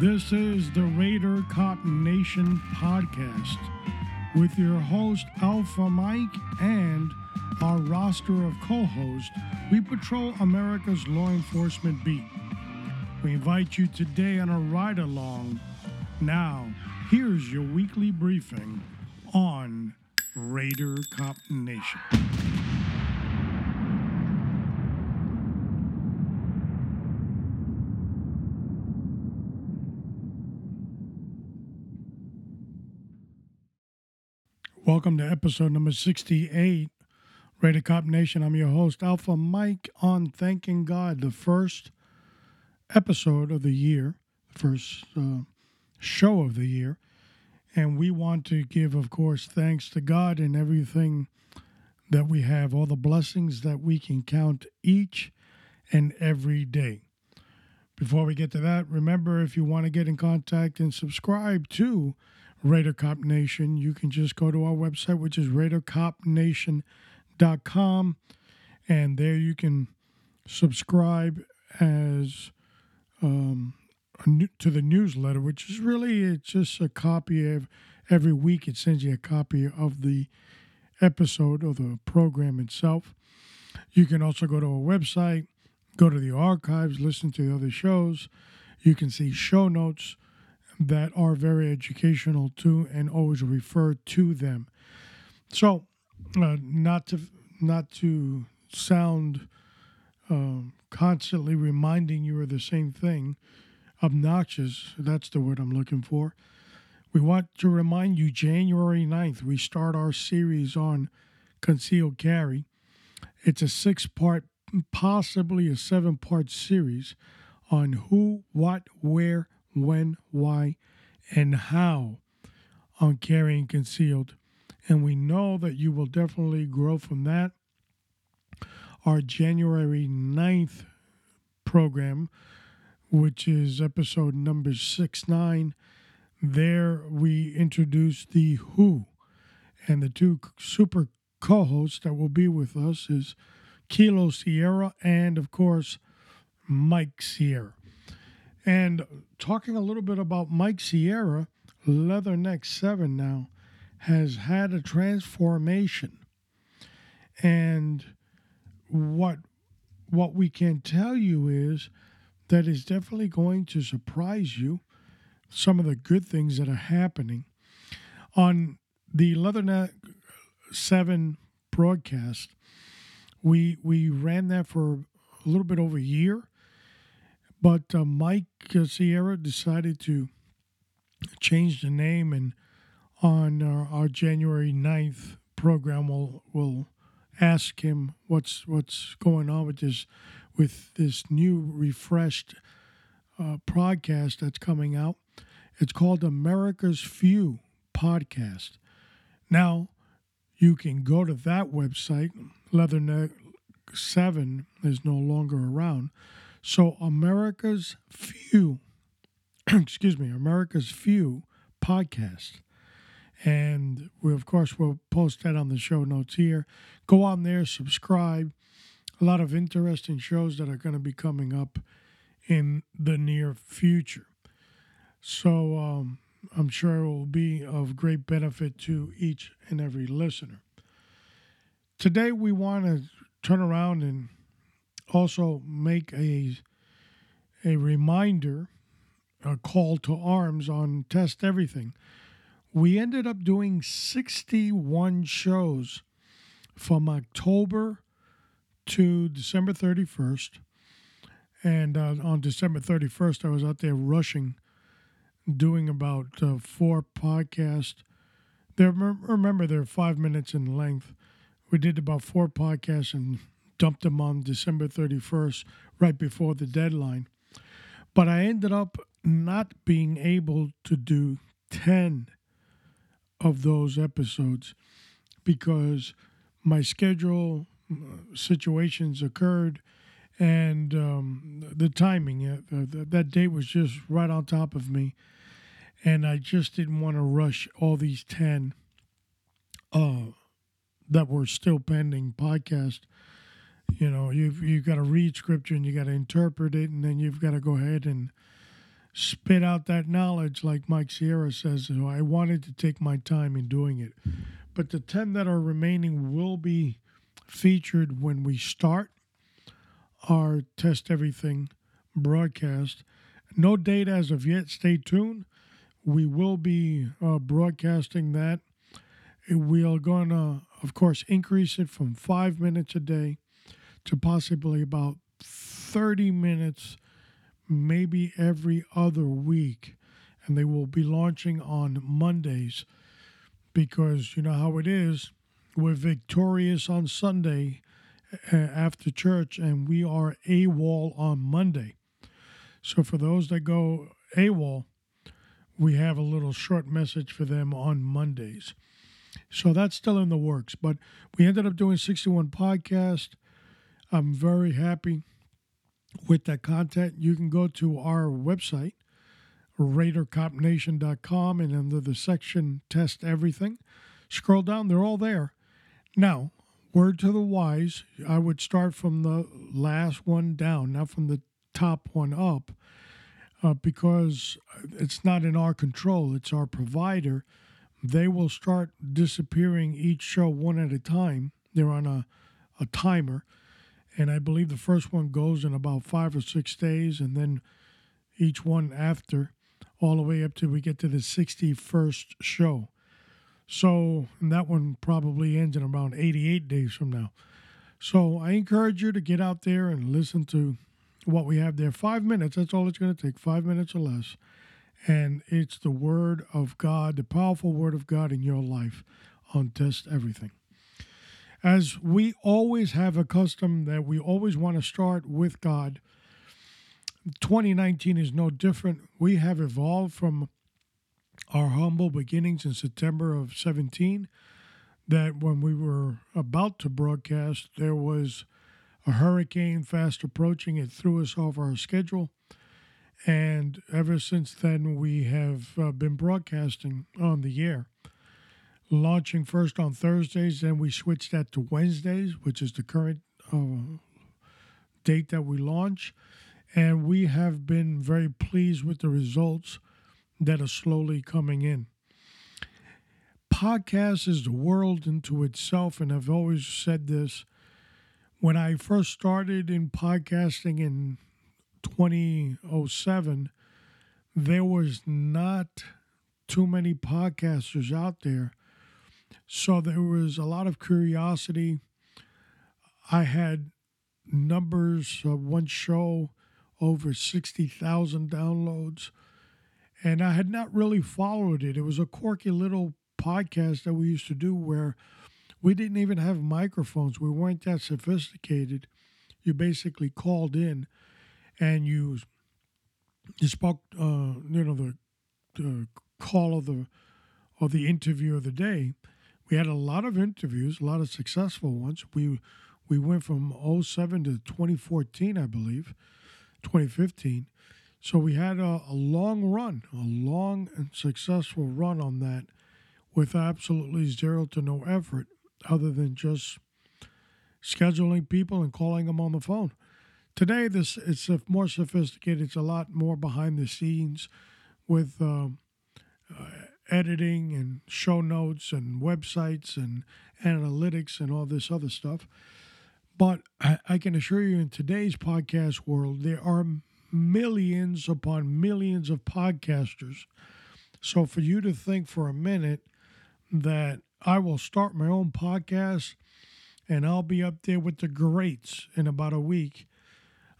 This is the Raider Cop Nation podcast with your host Alpha Mike and our roster of co hosts. We patrol America's law enforcement beat. We invite you today on a ride along. Now, here's your weekly briefing on Raider Cop Nation. Welcome to episode number 68, Raider Cop Nation. I'm your host, Alpha Mike, on Thanking God, the first episode of the year, the first uh, show of the year. And we want to give, of course, thanks to God and everything that we have, all the blessings that we can count each and every day. Before we get to that, remember if you want to get in contact and subscribe to Raider Cop Nation, you can just go to our website, which is RaiderCopNation.com, and there you can subscribe as um, to the newsletter, which is really it's just a copy of every week. It sends you a copy of the episode or the program itself. You can also go to our website, go to the archives, listen to the other shows. You can see show notes that are very educational too, and always refer to them. So, uh, not to not to sound uh, constantly reminding you of the same thing, obnoxious. That's the word I'm looking for. We want to remind you January 9th, we start our series on concealed carry. It's a six part, possibly a seven part series on who, what, where, when, why, and how on carrying concealed. And we know that you will definitely grow from that. Our January 9th program, which is episode number 69, there we introduce the Who. And the two super co hosts that will be with us is Kilo Sierra and, of course, Mike Sierra. And talking a little bit about Mike Sierra, Leatherneck 7 now has had a transformation. And what what we can tell you is that is definitely going to surprise you some of the good things that are happening on the Leatherneck 7 broadcast. We we ran that for a little bit over a year but uh, Mike Sierra decided to change the name, and on our, our January 9th program, we'll, we'll ask him what's what's going on with this with this new refreshed uh, podcast that's coming out. It's called America's Few Podcast. Now, you can go to that website. Leatherneck Seven is no longer around, so America's Few, excuse me, America's Few podcast. And we, of course, will post that on the show notes here. Go on there, subscribe. A lot of interesting shows that are going to be coming up in the near future. So um, I'm sure it will be of great benefit to each and every listener. Today, we want to turn around and also make a a reminder, a call to arms on Test Everything. We ended up doing 61 shows from October to December 31st. And uh, on December 31st, I was out there rushing, doing about uh, four podcasts. There, remember, they're five minutes in length. We did about four podcasts and dumped them on December 31st, right before the deadline. But I ended up not being able to do 10 of those episodes because my schedule situations occurred and um, the timing, uh, that date was just right on top of me. And I just didn't want to rush all these 10 uh, that were still pending podcast you know you've you've got to read scripture and you got to interpret it and then you've got to go ahead and spit out that knowledge, like Mike Sierra says. So I wanted to take my time in doing it. But the 10 that are remaining will be featured when we start our Test Everything broadcast. No date as of yet. Stay tuned. We will be uh, broadcasting that. We are going to, of course, increase it from five minutes a day to possibly about 30 minutes, maybe every other week. And they will be launching on Mondays because you know how it is. We're victorious on Sunday uh, after church, and we are AWOL on Monday. So for those that go AWOL, we have a little short message for them on Mondays. So that's still in the works. But we ended up doing 61 podcasts. I'm very happy with that content. You can go to our website, RaiderCopNation.com, and under the section Test Everything, scroll down, they're all there. Now, word to the wise, I would start from the last one down, not from the top one up, uh, because it's not in our control, it's our provider. They will start disappearing each show one at a time. They're on a, a timer. And I believe the first one goes in about five or six days, and then each one after, all the way up till we get to the 61st show. So that one probably ends in around 88 days from now. So I encourage you to get out there and listen to what we have there. Five minutes, that's all it's going to take, five minutes or less. And it's the Word of God, the powerful Word of God in your life on Test Everything. As we always have a custom that we always want to start with God, 2019 is no different. We have evolved from our humble beginnings in September of 17 that when we were about to broadcast, there was a hurricane fast approaching. It threw us off our schedule. And ever since then, we have uh, been broadcasting on the air, launching first on Thursdays, then we switched that to Wednesdays, which is the current uh, date that we launch. And we have been very pleased with the results that are slowly coming in. Podcast is the world into itself, and I've always said this. When I first started in podcasting in 2007, there was not too many podcasters out there. So there was a lot of curiosity. I had numbers of one show over 60,000 downloads and I had not really followed it. It was a quirky little podcast that we used to do where we didn't even have microphones. We weren't that sophisticated. You basically called in and you you spoke uh, you know the, the call of the of the interview of the day. We had a lot of interviews, a lot of successful ones. We we went from 07 to 2014, I believe, 2015 so we had a, a long run, a long and successful run on that with absolutely zero to no effort other than just scheduling people and calling them on the phone. Today, this it's more sophisticated. It's a lot more behind the scenes with uh, uh, editing and show notes and websites and analytics and all this other stuff. But I, can assure you, in today's podcast world, there are millions upon millions of podcasters. So for you to think for a minute that I will start my own podcast and I'll be up there with the greats in about a week,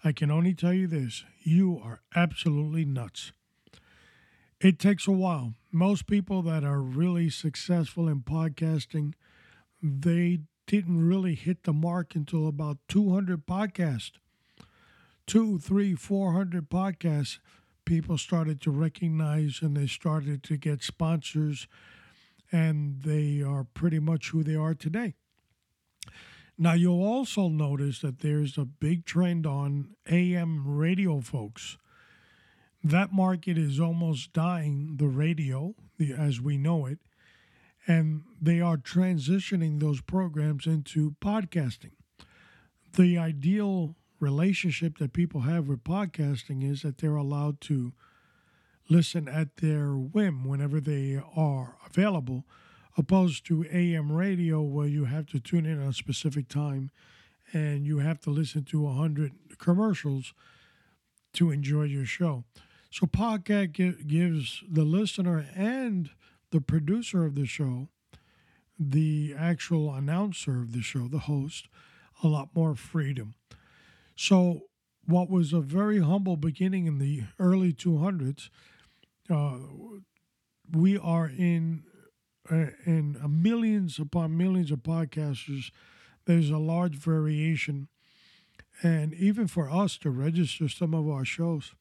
I can only tell you this you are absolutely nuts. It takes a while. Most people that are really successful in podcasting, they didn't really hit the mark until about 200 podcasts two, three, four hundred podcasts, people started to recognize and they started to get sponsors, and they are pretty much who they are today. Now, you'll also notice that there's a big trend on AM radio, folks. That market is almost dying, the radio, the, as we know it, and they are transitioning those programs into podcasting. The ideal relationship that people have with podcasting is that they're allowed to listen at their whim whenever they are available, opposed to AM radio where you have to tune in at a specific time and you have to listen to 100 commercials to enjoy your show. So, podcast gives the listener and the producer of the show, the actual announcer of the show, the host, a lot more freedom. So, what was a very humble beginning in the early 200s, uh, we are in uh, in millions upon millions of podcasters. There's a large variation, and even for us to register some of our shows,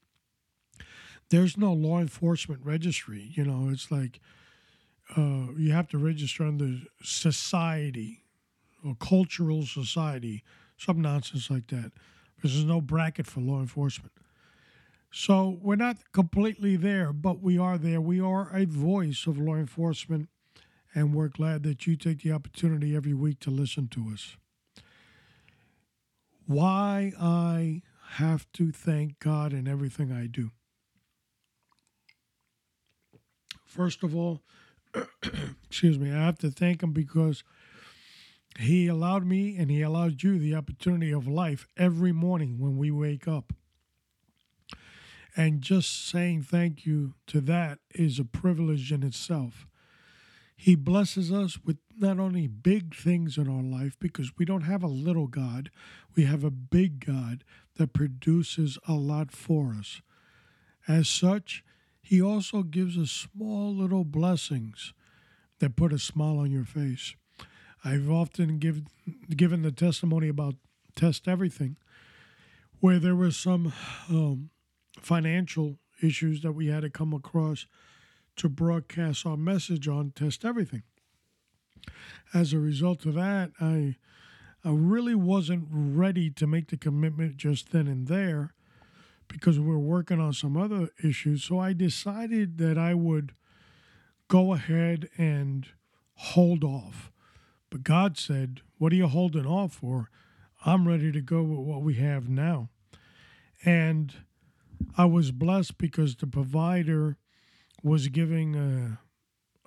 there's no law enforcement registry. You know, it's like uh, you have to register under society or cultural society, some nonsense like that, because there's no bracket for law enforcement. So we're not completely there, but we are there. We are a voice of law enforcement, and we're glad that you take the opportunity every week to listen to us. Why I have to thank God in everything I do. First of all, excuse me, I have to thank him because he allowed me and he allowed you the opportunity of life every morning when we wake up. And just saying thank you to that is a privilege in itself. He blesses us with not only big things in our life, because we don't have a little God, we have a big God that produces a lot for us. As such, He also gives us small little blessings that put a smile on your face. I've often give, given the testimony about Test Everything, where there was some um, financial issues that we had to come across to broadcast our message on Test Everything. As a result of that, I I really wasn't ready to make the commitment just then and there because we we're working on some other issues. So I decided that I would go ahead and hold off. But God said, What are you holding off for? I'm ready to go with what we have now. And I was blessed because the provider was giving a,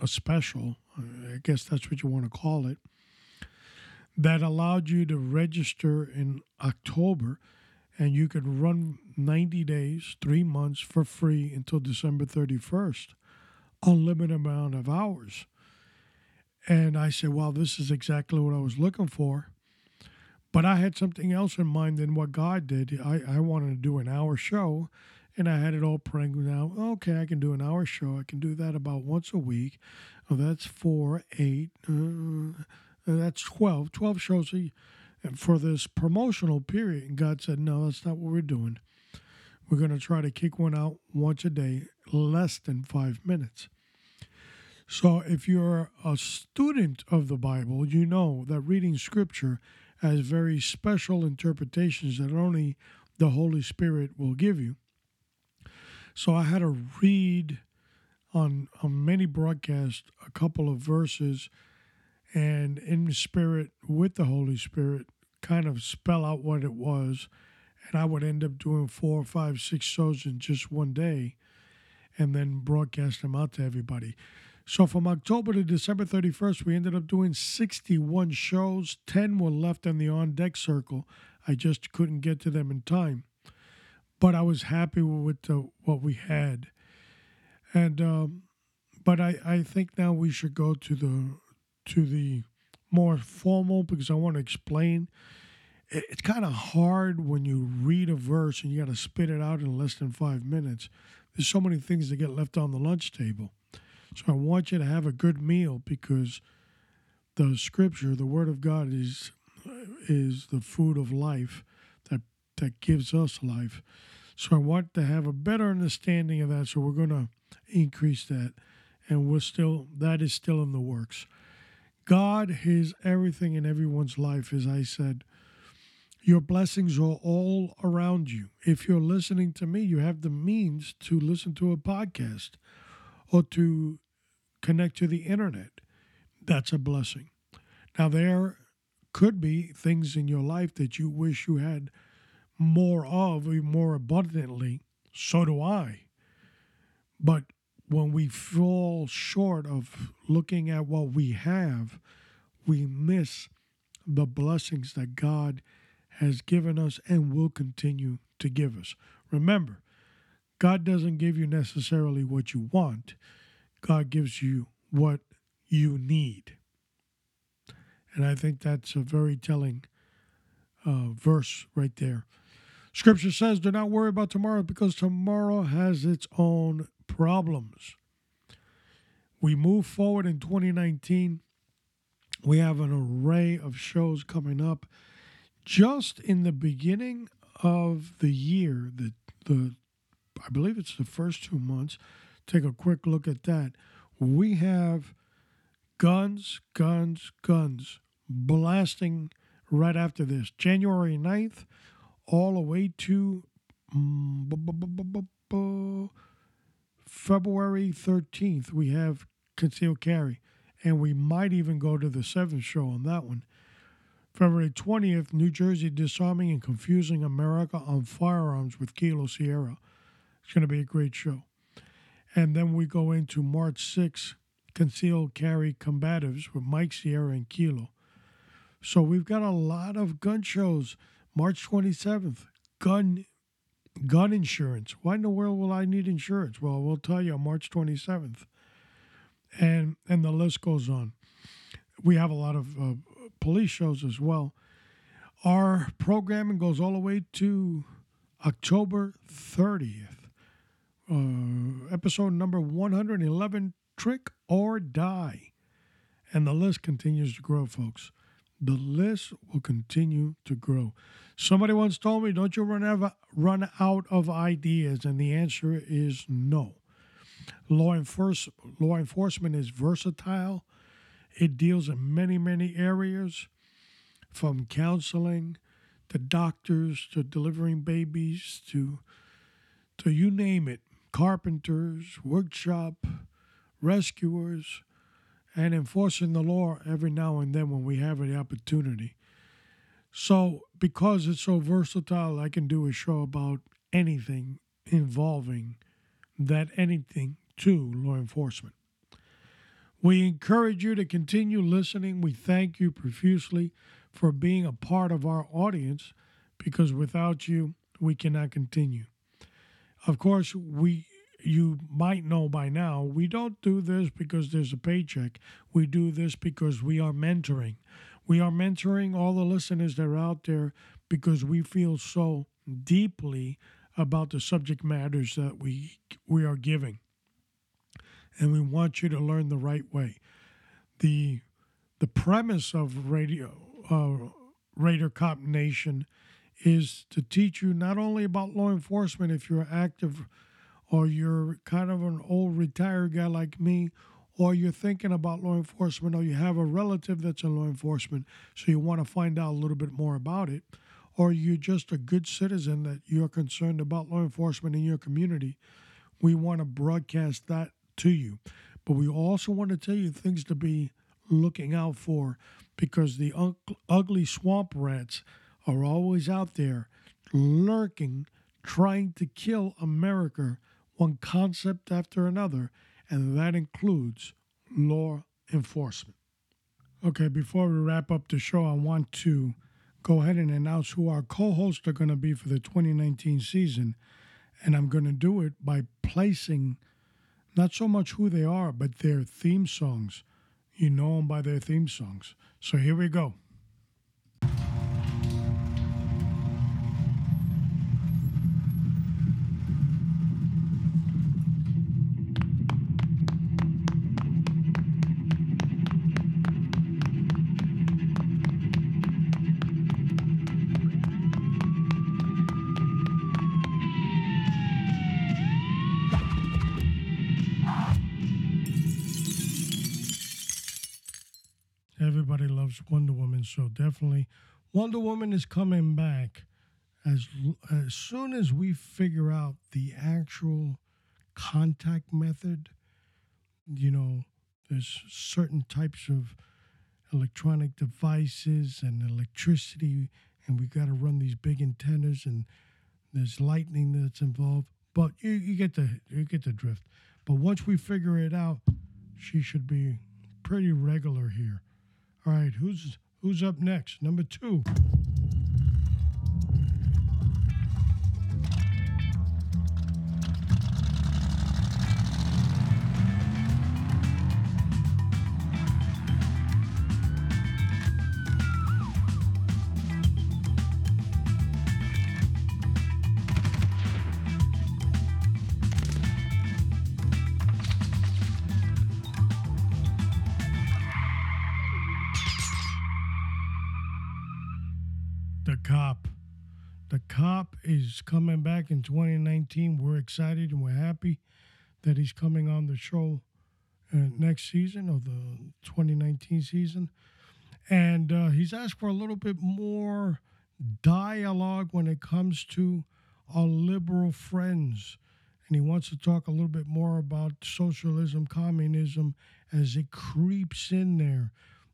a special, I guess that's what you want to call it, that allowed you to register in October and you could run 90 days, three months for free until December 31st unlimited amount of hours. And I said, well, this is exactly what I was looking for. But I had something else in mind than what God did. I, I wanted to do an hour show, and I had it all praying out. Okay, I can do an hour show. I can do that about once a week. Oh, that's four, eight, uh, that's 12. 12 shows a, for this promotional period. And God said, no, that's not what we're doing. We're going to try to kick one out once a day, less than five minutes. So, if you're a student of the Bible, you know that reading scripture has very special interpretations that only the Holy Spirit will give you. So, I had to read on, on many broadcasts a couple of verses and in Spirit, with the Holy Spirit, kind of spell out what it was. And I would end up doing four, five, six shows in just one day and then broadcast them out to everybody. So from October to December 31st, we ended up doing 61 shows. 10 were left in the on deck circle. I just couldn't get to them in time. But I was happy with the, what we had. And, um, but I, I think now we should go to the, to the more formal because I want to explain. It's kind of hard when you read a verse and you got to spit it out in less than five minutes. There's so many things that get left on the lunch table. So I want you to have a good meal because the scripture, the word of God is is the food of life that that gives us life. So I want to have a better understanding of that. So we're going to increase that, and we're still that is still in the works. God is everything in everyone's life, as I said. Your blessings are all around you. If you're listening to me, you have the means to listen to a podcast or to connect to the internet. That's a blessing. Now, there could be things in your life that you wish you had more of, more abundantly. So do I. But when we fall short of looking at what we have, we miss the blessings that God has given us and will continue to give us. Remember, God doesn't give you necessarily what you want, God gives you what you need. And I think that's a very telling uh, verse right there. Scripture says, Do not worry about tomorrow because tomorrow has its own problems. We move forward in 2019. We have an array of shows coming up. Just in the beginning of the year, the, the I believe it's the first two months, take a quick look at that. We have guns, guns, guns blasting right after this. January 9th, all the way to mm, February 13th, we have concealed carry. And we might even go to the seventh show on that one. February 20th, New Jersey disarming and confusing America on firearms with Kilo Sierra. It's going to be a great show. And then we go into March 6th, concealed carry combatives with Mike Sierra and Kilo. So we've got a lot of gun shows. March 27th, gun gun insurance. Why in the world will I need insurance? Well, we'll tell you on March 27th. And and the list goes on. We have a lot of uh, police shows as well. Our programming goes all the way to October 30th. Uh, episode number 111 Trick or Die. And the list continues to grow, folks the list will continue to grow. Somebody once told me, "Don't you run out, run out of ideas?" And the answer is no. Law, enforce, law enforcement is versatile. It deals in many, many areas, from counseling to doctors to delivering babies to to you name it, carpenters, workshop, rescuers, and enforcing the law every now and then when we have the opportunity. So, because it's so versatile, I can do a show about anything involving that anything to law enforcement. We encourage you to continue listening. We thank you profusely for being a part of our audience because without you, we cannot continue. Of course, we you might know by now, we don't do this because there's a paycheck. We do this because we are mentoring. We are mentoring all the listeners that are out there because we feel so deeply about the subject matters that we we are giving. And we want you to learn the right way. The the premise of radio uh, Raider Cop Nation is to teach you not only about law enforcement if you're active or you're kind of an old retired guy like me, or you're thinking about law enforcement, or you have a relative that's in law enforcement, so you want to find out a little bit more about it, or you're just a good citizen that you're concerned about law enforcement in your community, we want to broadcast that to you. But we also want to tell you things to be looking out for because the ugly swamp rats are always out there lurking, trying to kill America one concept after another, and that includes law enforcement. Okay, before we wrap up the show, I want to go ahead and announce who our co hosts are going to be for the 2019 season. And I'm going to do it by placing not so much who they are, but their theme songs. You know them by their theme songs. So here we go. Wonder Woman. So definitely, Wonder Woman is coming back as as soon as we figure out the actual contact method. You know, there's certain types of electronic devices and electricity, and we've got to run these big antennas, and there's lightning that's involved. but you, you get the you get the drift. But once we figure it out, she should be pretty regular here. All right, who's who's up next? Number two. The Cop. The Cop is coming back in 2019. We're excited and we're happy that he's coming on the show uh, next season of the 2019 season. And uh, he's asked for a little bit more dialogue when it comes to our liberal friends. And he wants to talk a little bit more about socialism, communism, as it creeps in there,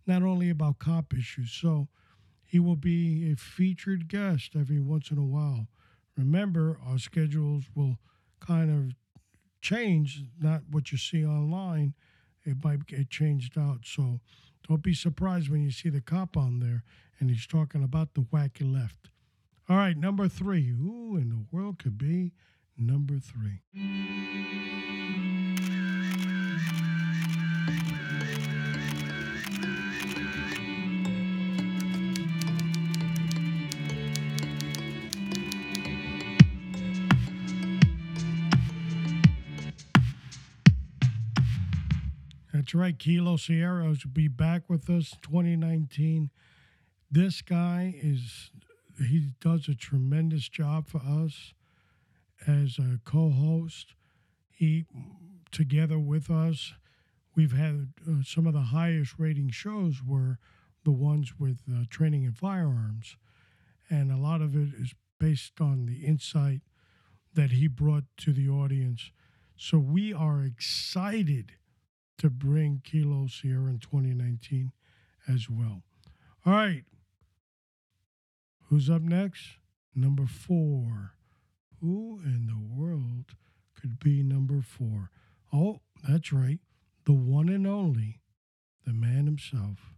not only about cop issues. So, he will be a featured guest every once in a while. Remember, our schedules will kind of change, not what you see online. It might get changed out. So don't be surprised when you see the cop on there and he's talking about the wacky left. All right, number three. Who in the world could be number three? That's right. Kilo Sierra will be back with us 2019. This guy is, he does a tremendous job for us as a co host. He, together with us, we've had uh, some of the highest rating shows were the ones with uh, training in firearms. And a lot of it is based on the insight that he brought to the audience. So we are excited to bring Kilo Sierra in 2019 as well. All right. Who's up next? Number four. Who in the world could be number four? Oh, that's right. The one and only, the man himself.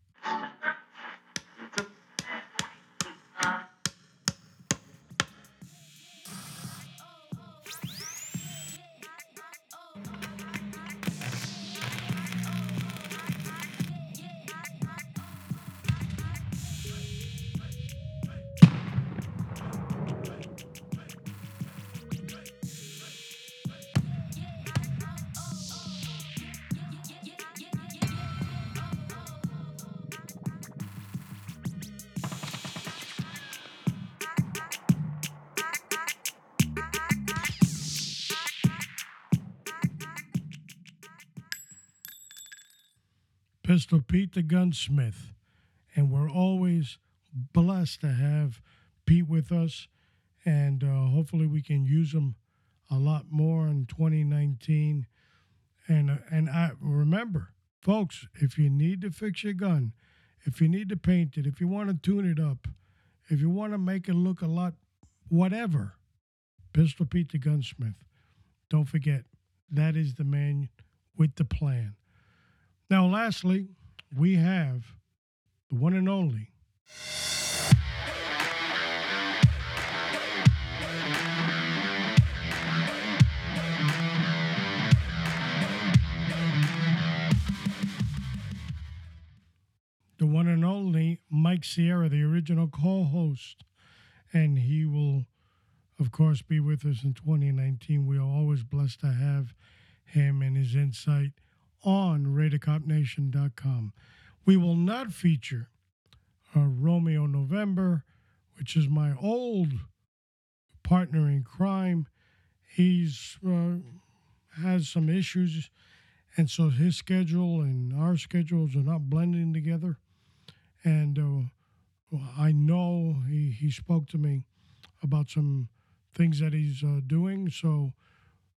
Pistol Pete the Gunsmith. And we're always blessed to have Pete with us. And uh, hopefully we can use him a lot more in 2019. And, uh, and I remember, folks, if you need to fix your gun, if you need to paint it, if you want to tune it up, if you want to make it look a lot, whatever, Pistol Pete the Gunsmith. Don't forget, that is the man with the plan. Now, lastly, we have the one and only. The one and only Mike Sierra, the original co host. And he will, of course, be with us in 2019. We are always blessed to have him and his insight on RadarCopNation.com. We will not feature Romeo November, which is my old partner in crime. He's uh, has some issues, and so his schedule and our schedules are not blending together. And uh, I know he, he spoke to me about some things that he's uh, doing, so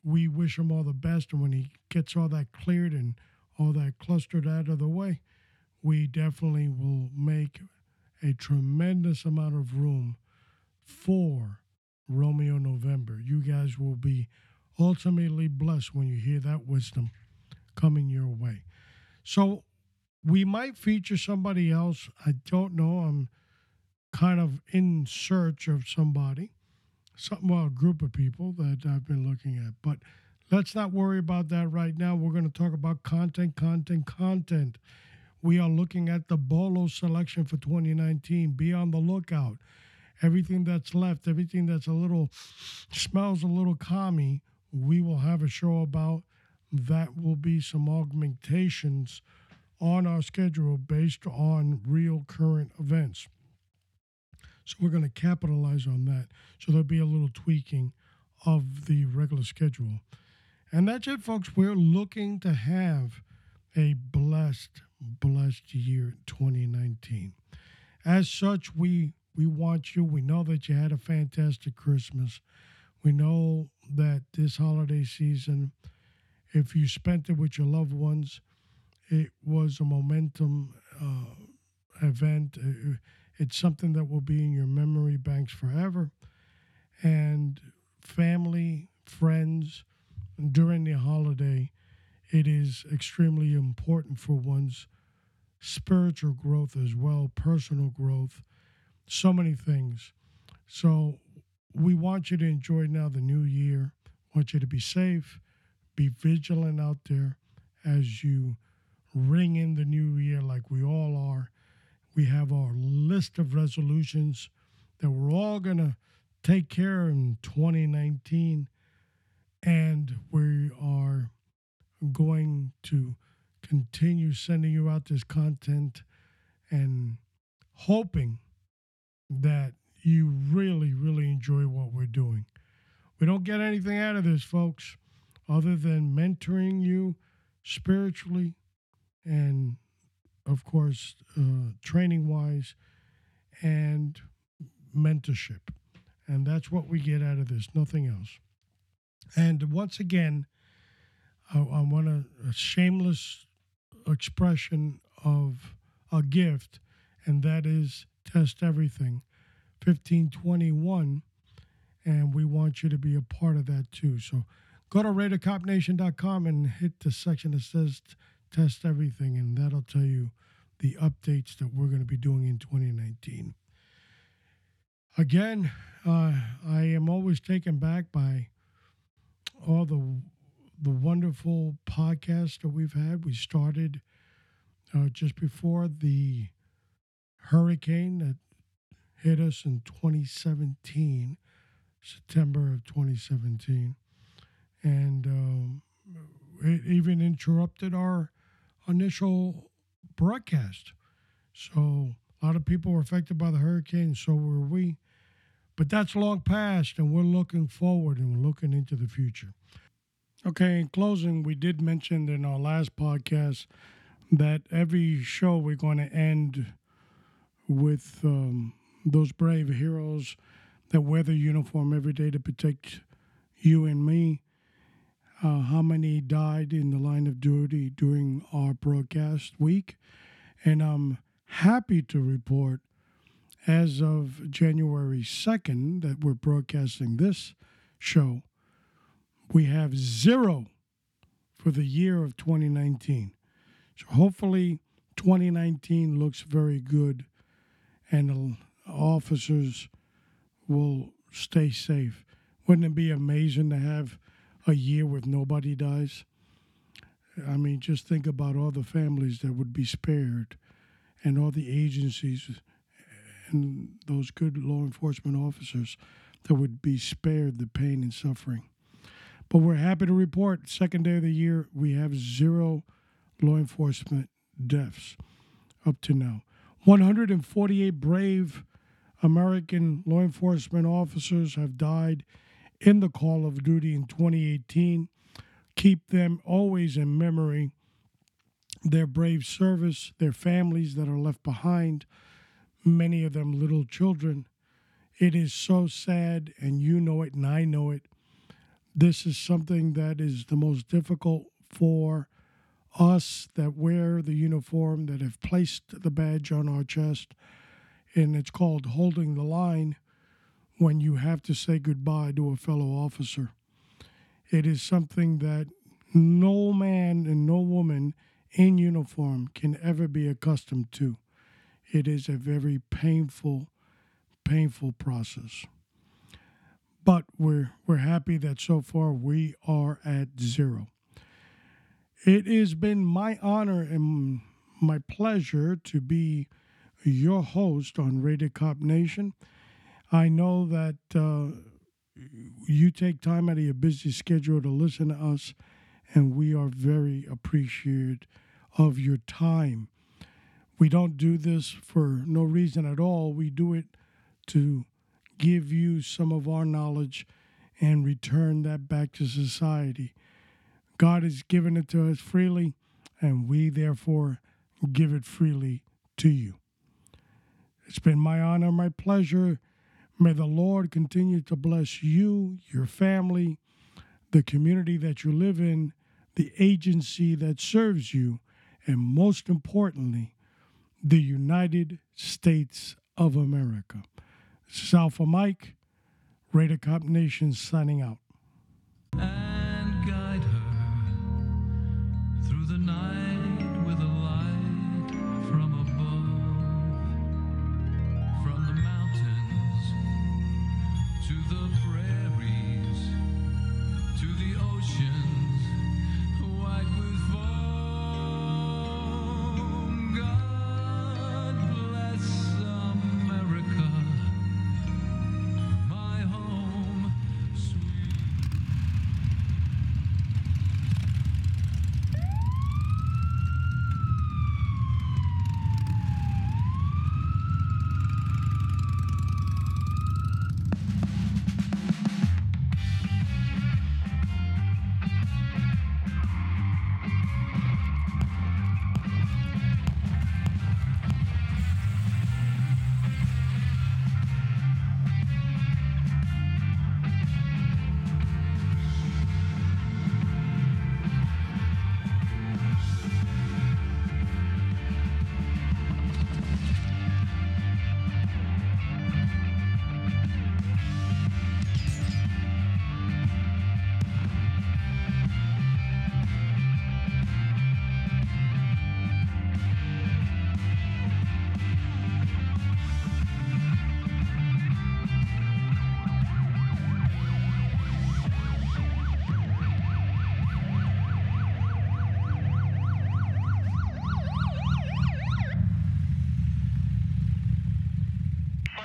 we wish him all the best. And when he gets all that cleared and all that clustered out of the way, we definitely will make a tremendous amount of room for Romeo November. You guys will be ultimately blessed when you hear that wisdom coming your way. So we might feature somebody else. I don't know. I'm kind of in search of somebody, some well, group of people that I've been looking at. But let's not worry about that right now. We're going to talk about content, content, content. We are looking at the Bolo selection for 2019. Be on the lookout. Everything that's left, everything that's a little smells a little commie, we will have a show about. That will be some augmentations on our schedule based on real current events. So we're going to capitalize on that. So there'll be a little tweaking of the regular schedule. And that's it, folks. We're looking to have a blessed, blessed year 2019. As such, we we want you. We know that you had a fantastic Christmas. We know that this holiday season, if you spent it with your loved ones, it was a momentum uh, event. It's something that will be in your memory banks forever. And family, friends, during the holiday, it is extremely important for one's spiritual growth as well, personal growth, so many things. So we want you to enjoy now the new year. want you to be safe, be vigilant out there as you ring in the new year like we all are we have our list of resolutions that we're all going to take care in 2019. And we are going to continue sending you out this content and hoping that you really, really enjoy what we're doing. We don't get anything out of this, folks, other than mentoring you spiritually and of course, uh, training wise and mentorship. And that's what we get out of this, nothing else. And once again, I, I want a, a shameless expression of a gift, and that is Test Everything 1521. And we want you to be a part of that too. So go to radarcopnation.com and hit the section that says test everything, and that'll tell you the updates that we're going to be doing in 2019. Again, uh, I am always taken back by all the the wonderful podcasts that we've had. We started uh, just before the hurricane that hit us in 2017, September of 2017, and um, it even interrupted our initial broadcast. So a lot of people were affected by the hurricane, so were we. But that's long past, and we're looking forward and we're looking into the future. Okay, in closing, we did mention in our last podcast that every show we're going to end with um, those brave heroes that wear the uniform every day to protect you and me uh, how many died in the line of duty during our broadcast week. And I'm happy to report, as of January 2nd, that we're broadcasting this show, we have zero for the year of 2019. So hopefully, 2019 looks very good and officers will stay safe. Wouldn't it be amazing to have a year with nobody dies. I mean, just think about all the families that would be spared and all the agencies and those good law enforcement officers that would be spared the pain and suffering. But we're happy to report, second day of the year, we have zero law enforcement deaths up to now. 148 brave American law enforcement officers have died in the call of duty in 2018. Keep them always in memory, their brave service, their families that are left behind, many of them little children. It is so sad, and you know it, and I know it. This is something that is the most difficult for us that wear the uniform, that have placed the badge on our chest, and it's called holding the line when you have to say goodbye to a fellow officer. It is something that no man and no woman in uniform can ever be accustomed to. It is a very painful, painful process. But we're we're happy that so far we are at zero. It has been my honor and my pleasure to be your host on Rated Cop Nation. I know that uh, you take time out of your busy schedule to listen to us, and we are very appreciative of your time. We don't do this for no reason at all. We do it to give you some of our knowledge and return that back to society. God has given it to us freely, and we therefore give it freely to you. It's been my honor, my pleasure. May the Lord continue to bless you, your family, the community that you live in, the agency that serves you, and most importantly, the United States of America. This is Alpha Mike, Raider Cop Nation signing out. and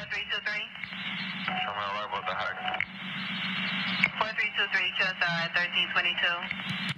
Four three two three. Coming alive, what the heck? Four three two three. Just uh thirteen twenty two.